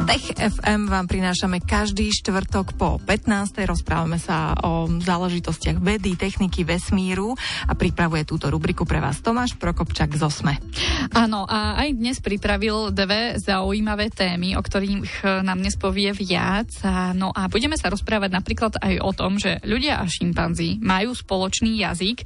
Tech FM vám prinášame každý štvrtok po 15. Rozprávame sa o záležitostiach vedy, techniky, vesmíru a pripravuje túto rubriku pre vás Tomáš Prokopčak z Osme. Áno, a aj dnes pripravil dve zaujímavé témy, o ktorých nám dnes povie viac. No a budeme sa rozprávať napríklad aj o tom, že ľudia a šimpanzi majú spoločný jazyk.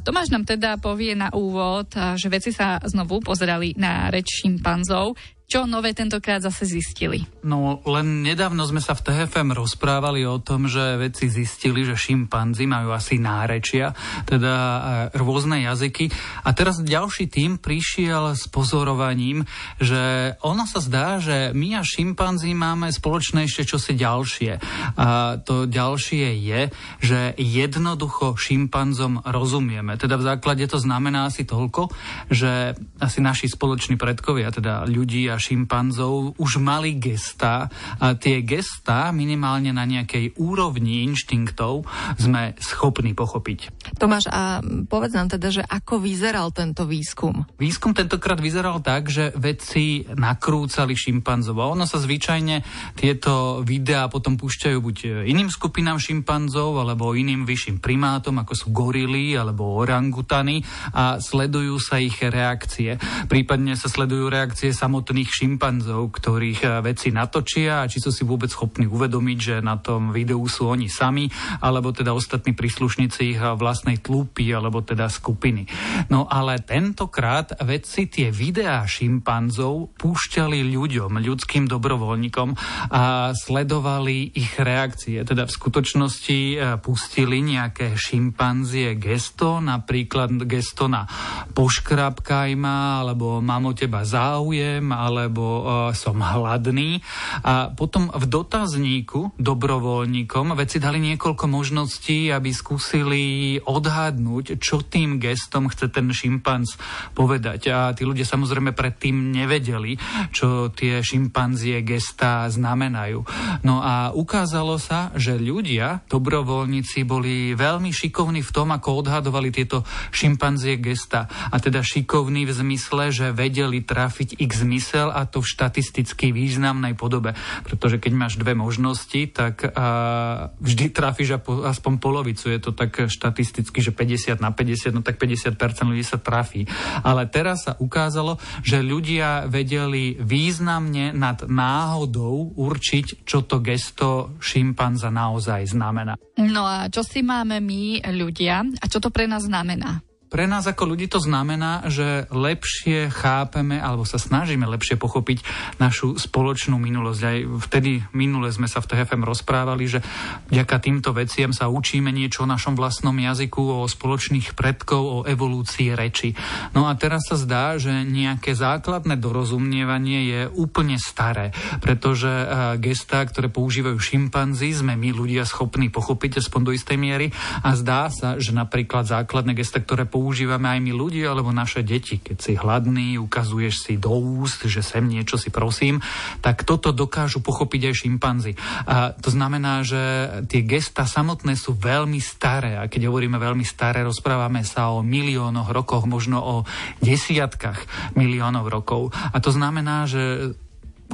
Tomáš nám teda povie na úvod, že veci sa znovu pozerali na reč šimpanzov čo nové tentokrát zase zistili? No len nedávno sme sa v TFM rozprávali o tom, že vedci zistili, že šimpanzi majú asi nárečia, teda e, rôzne jazyky. A teraz ďalší tým prišiel s pozorovaním, že ono sa zdá, že my a šimpanzi máme spoločné ešte čosi ďalšie. A to ďalšie je, že jednoducho šimpanzom rozumieme. Teda v základe to znamená asi toľko, že asi naši spoloční predkovia, teda ľudí a šimpanzov už mali gesta a tie gesta minimálne na nejakej úrovni inštinktov sme schopní pochopiť. Tomáš, a povedz nám teda, že ako vyzeral tento výskum? Výskum tentokrát vyzeral tak, že vedci nakrúcali šimpanzov a ono sa zvyčajne tieto videá potom púšťajú buď iným skupinám šimpanzov alebo iným vyšším primátom, ako sú gorily alebo orangutany a sledujú sa ich reakcie. Prípadne sa sledujú reakcie samotných šimpanzov, ktorých eh, veci natočia a či sú si vôbec schopní uvedomiť, že na tom videu sú oni sami, alebo teda ostatní príslušníci ich eh, vlastnej tlupy, alebo teda skupiny. No ale tentokrát vedci tie videá šimpanzov púšťali ľuďom, ľudským dobrovoľníkom a sledovali ich reakcie. Teda v skutočnosti eh, pustili nejaké šimpanzie gesto, napríklad gesto na poškrapkaj ma, alebo mám o teba záujem, ale alebo uh, som hladný. A potom v dotazníku dobrovoľníkom veci dali niekoľko možností, aby skúsili odhadnúť, čo tým gestom chce ten šimpanz povedať. A tí ľudia samozrejme predtým nevedeli, čo tie šimpanzie gesta znamenajú. No a ukázalo sa, že ľudia, dobrovoľníci, boli veľmi šikovní v tom, ako odhadovali tieto šimpanzie gesta. A teda šikovní v zmysle, že vedeli trafiť ich zmysel a to v štatisticky významnej podobe. Pretože keď máš dve možnosti, tak a, vždy trafíš aspoň polovicu. Je to tak štatisticky, že 50 na 50, no tak 50% ľudí sa trafí. Ale teraz sa ukázalo, že ľudia vedeli významne nad náhodou určiť, čo to gesto šimpanza naozaj znamená. No a čo si máme my ľudia a čo to pre nás znamená? Pre nás ako ľudí to znamená, že lepšie chápeme alebo sa snažíme lepšie pochopiť našu spoločnú minulosť. Aj vtedy minule sme sa v TFM rozprávali, že vďaka týmto veciam sa učíme niečo o našom vlastnom jazyku, o spoločných predkov, o evolúcii reči. No a teraz sa zdá, že nejaké základné dorozumievanie je úplne staré, pretože e, gestá, ktoré používajú šimpanzi, sme my ľudia schopní pochopiť aspoň do istej miery a zdá sa, že napríklad základné gesta, ktoré používajú používame aj my ľudia alebo naše deti. Keď si hladný, ukazuješ si do úst, že sem niečo si prosím, tak toto dokážu pochopiť aj šimpanzi. A to znamená, že tie gesta samotné sú veľmi staré a keď hovoríme veľmi staré, rozprávame sa o miliónoch rokoch, možno o desiatkách miliónov rokov. A to znamená, že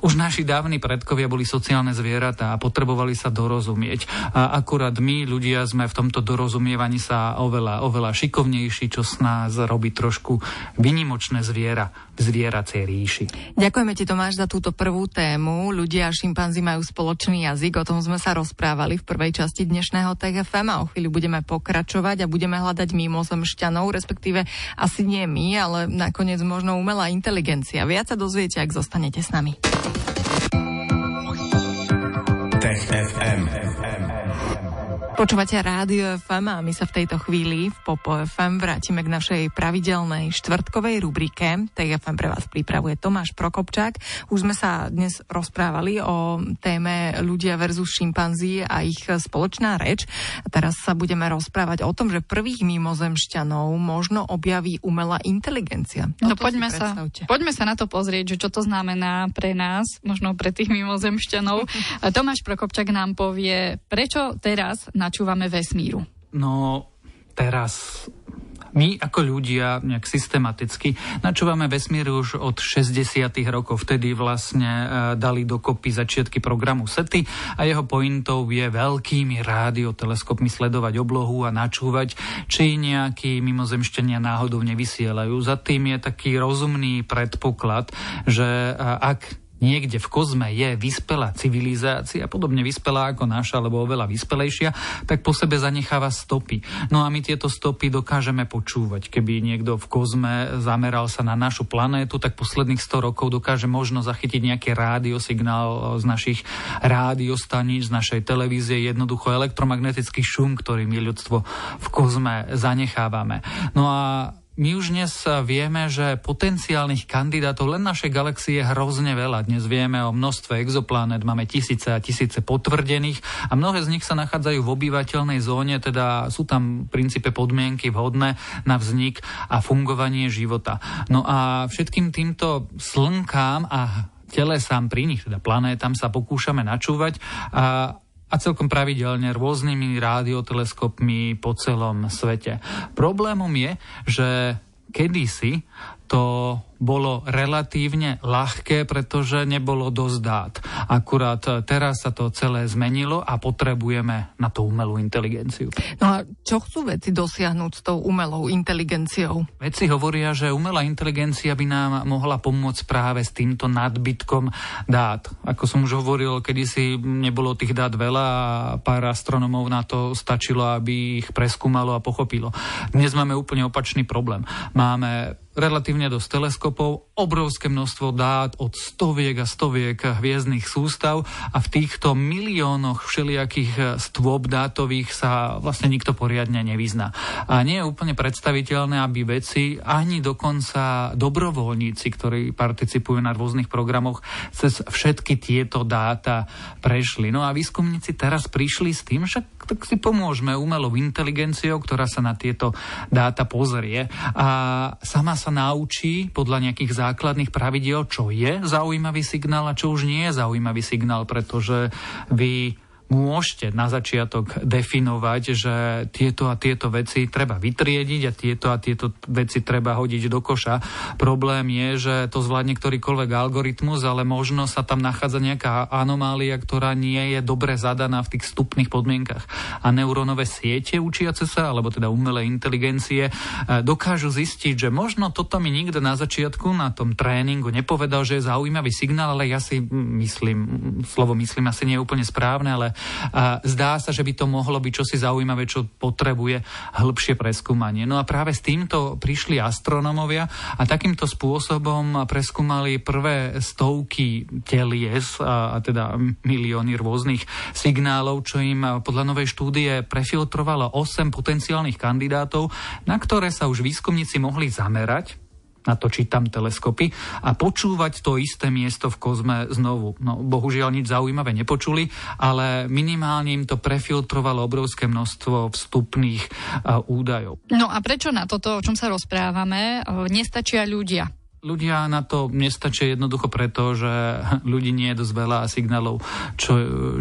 už naši dávni predkovia boli sociálne zvieratá a potrebovali sa dorozumieť. A akurát my, ľudia, sme v tomto dorozumievaní sa oveľa, oveľa šikovnejší, čo s nás robí trošku vynimočné zviera v zvieracej ríši. Ďakujeme ti, Tomáš, za túto prvú tému. Ľudia a šimpanzi majú spoločný jazyk, o tom sme sa rozprávali v prvej časti dnešného TGFM a o chvíľu budeme pokračovať a budeme hľadať mimozemšťanov, respektíve asi nie my, ale nakoniec možno umelá inteligencia. Viac sa dozviete, ak zostanete s nami. Tech FM. Počúvate Rádio FM a my sa v tejto chvíli v Popo FM vrátime k našej pravidelnej štvrtkovej rubrike. TFM pre vás pripravuje Tomáš Prokopčák. Už sme sa dnes rozprávali o téme ľudia versus šimpanzí a ich spoločná reč. A teraz sa budeme rozprávať o tom, že prvých mimozemšťanov možno objaví umelá inteligencia. No, no poďme sa, poďme sa na to pozrieť, že čo to znamená pre nás, možno pre tých mimozemšťanov. Tomáš Prokopčák nám povie, prečo teraz na načúvame vesmíru? No, teraz my ako ľudia nejak systematicky načúvame vesmíru už od 60. rokov. Vtedy vlastne e, dali dokopy začiatky programu SETI a jeho pointou je veľkými rádioteleskopmi sledovať oblohu a načúvať, či nejakí mimozemšťania náhodou nevysielajú. Za tým je taký rozumný predpoklad, že e, ak niekde v kozme je vyspelá civilizácia, podobne vyspelá ako naša, alebo oveľa vyspelejšia, tak po sebe zanecháva stopy. No a my tieto stopy dokážeme počúvať. Keby niekto v kozme zameral sa na našu planétu, tak posledných 100 rokov dokáže možno zachytiť nejaký rádiosignál z našich rádiostaníc, z našej televízie, jednoducho elektromagnetický šum, ktorý my ľudstvo v kozme zanechávame. No a my už dnes vieme, že potenciálnych kandidátov len našej galaxie je hrozne veľa. Dnes vieme o množstve exoplanet, máme tisíce a tisíce potvrdených a mnohé z nich sa nachádzajú v obyvateľnej zóne, teda sú tam v princípe podmienky vhodné na vznik a fungovanie života. No a všetkým týmto slnkám a telesám pri nich, teda planétam sa pokúšame načúvať a a celkom pravidelne rôznymi rádioteleskopmi po celom svete. Problémom je, že kedysi to bolo relatívne ľahké, pretože nebolo dosť dát. Akurát teraz sa to celé zmenilo a potrebujeme na to umelú inteligenciu. No a čo chcú veci dosiahnuť s tou umelou inteligenciou? Veci hovoria, že umelá inteligencia by nám mohla pomôcť práve s týmto nadbytkom dát. Ako som už hovoril, kedysi nebolo tých dát veľa a pár astronomov na to stačilo, aby ich preskúmalo a pochopilo. Dnes máme úplne opačný problém. Máme relatívne dosť teleskopov, obrovské množstvo dát od stoviek a stoviek hviezdnych sústav a v týchto miliónoch všelijakých stôb dátových sa vlastne nikto poriadne nevyzná. A nie je úplne predstaviteľné, aby veci, ani dokonca dobrovoľníci, ktorí participujú na rôznych programoch, cez všetky tieto dáta prešli. No a výskumníci teraz prišli s tým, že tak si pomôžeme umelou inteligenciou, ktorá sa na tieto dáta pozrie a sama sa naučí podľa nejakých základných pravidiel, čo je zaujímavý signál a čo už nie je zaujímavý signál, pretože vy môžete na začiatok definovať, že tieto a tieto veci treba vytriediť a tieto a tieto veci treba hodiť do koša. Problém je, že to zvládne ktorýkoľvek algoritmus, ale možno sa tam nachádza nejaká anomália, ktorá nie je dobre zadaná v tých vstupných podmienkach. A neurónové siete učiace sa, alebo teda umelé inteligencie, e, dokážu zistiť, že možno toto mi nikto na začiatku na tom tréningu nepovedal, že je zaujímavý signál, ale ja si myslím, slovo myslím asi nie je úplne správne, ale zdá sa, že by to mohlo byť čosi zaujímavé, čo potrebuje hĺbšie preskúmanie. No a práve s týmto prišli astronomovia a takýmto spôsobom preskúmali prvé stovky telies, a teda milióny rôznych signálov, čo im podľa novej štúdie prefiltrovalo 8 potenciálnych kandidátov, na ktoré sa už výskumníci mohli zamerať natočiť tam teleskopy a počúvať to isté miesto v kozme znovu. No, bohužiaľ nič zaujímavé nepočuli, ale minimálne im to prefiltrovalo obrovské množstvo vstupných uh, údajov. No a prečo na toto, o čom sa rozprávame, uh, nestačia ľudia? Ľudia na to nestačia jednoducho preto, že ľudí nie je dosť veľa signálov, čo,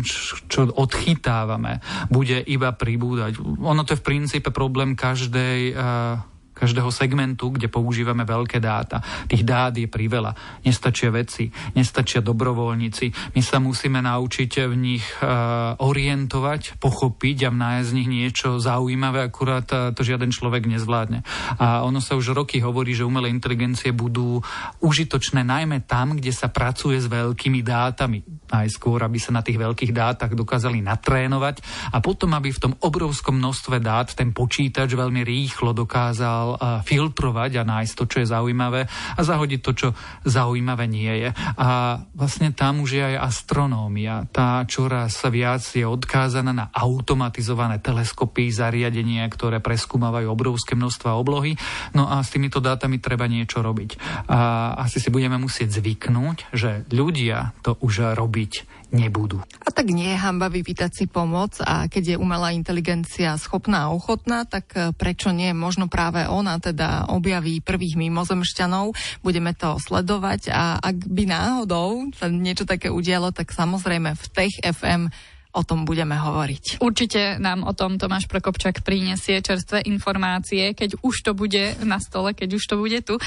čo, čo odchytávame, bude iba pribúdať. Ono to je v princípe problém každej uh, každého segmentu, kde používame veľké dáta. Tých dát je priveľa. Nestačia veci, nestačia dobrovoľníci. My sa musíme naučiť v nich uh, orientovať, pochopiť a nájsť z nich niečo zaujímavé, akurát uh, to žiaden človek nezvládne. A ono sa už roky hovorí, že umelé inteligencie budú užitočné najmä tam, kde sa pracuje s veľkými dátami. Najskôr, aby sa na tých veľkých dátach dokázali natrénovať a potom, aby v tom obrovskom množstve dát ten počítač veľmi rýchlo dokázal mal filtrovať a nájsť to, čo je zaujímavé a zahodiť to, čo zaujímavé nie je. A vlastne tam už je aj astronómia. Tá čoraz viac je odkázaná na automatizované teleskopy, zariadenia, ktoré preskúmavajú obrovské množstva oblohy. No a s týmito dátami treba niečo robiť. A asi si budeme musieť zvyknúť, že ľudia to už robiť nebudú. A tak nie je hamba vypýtať si pomoc a keď je umelá inteligencia schopná a ochotná, tak prečo nie? Možno práve ona teda objaví prvých mimozemšťanov. Budeme to sledovať a ak by náhodou sa niečo také udialo, tak samozrejme v Tech FM o tom budeme hovoriť. Určite nám o tom Tomáš Prokopčak prinesie čerstvé informácie, keď už to bude na stole, keď už to bude tu. E,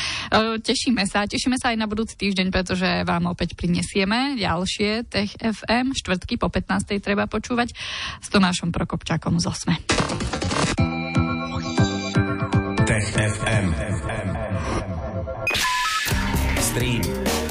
tešíme sa, tešíme sa aj na budúci týždeň, pretože vám opäť prinesieme ďalšie Tech FM, štvrtky po 15. treba počúvať s Tomášom Prokopčakom z 8.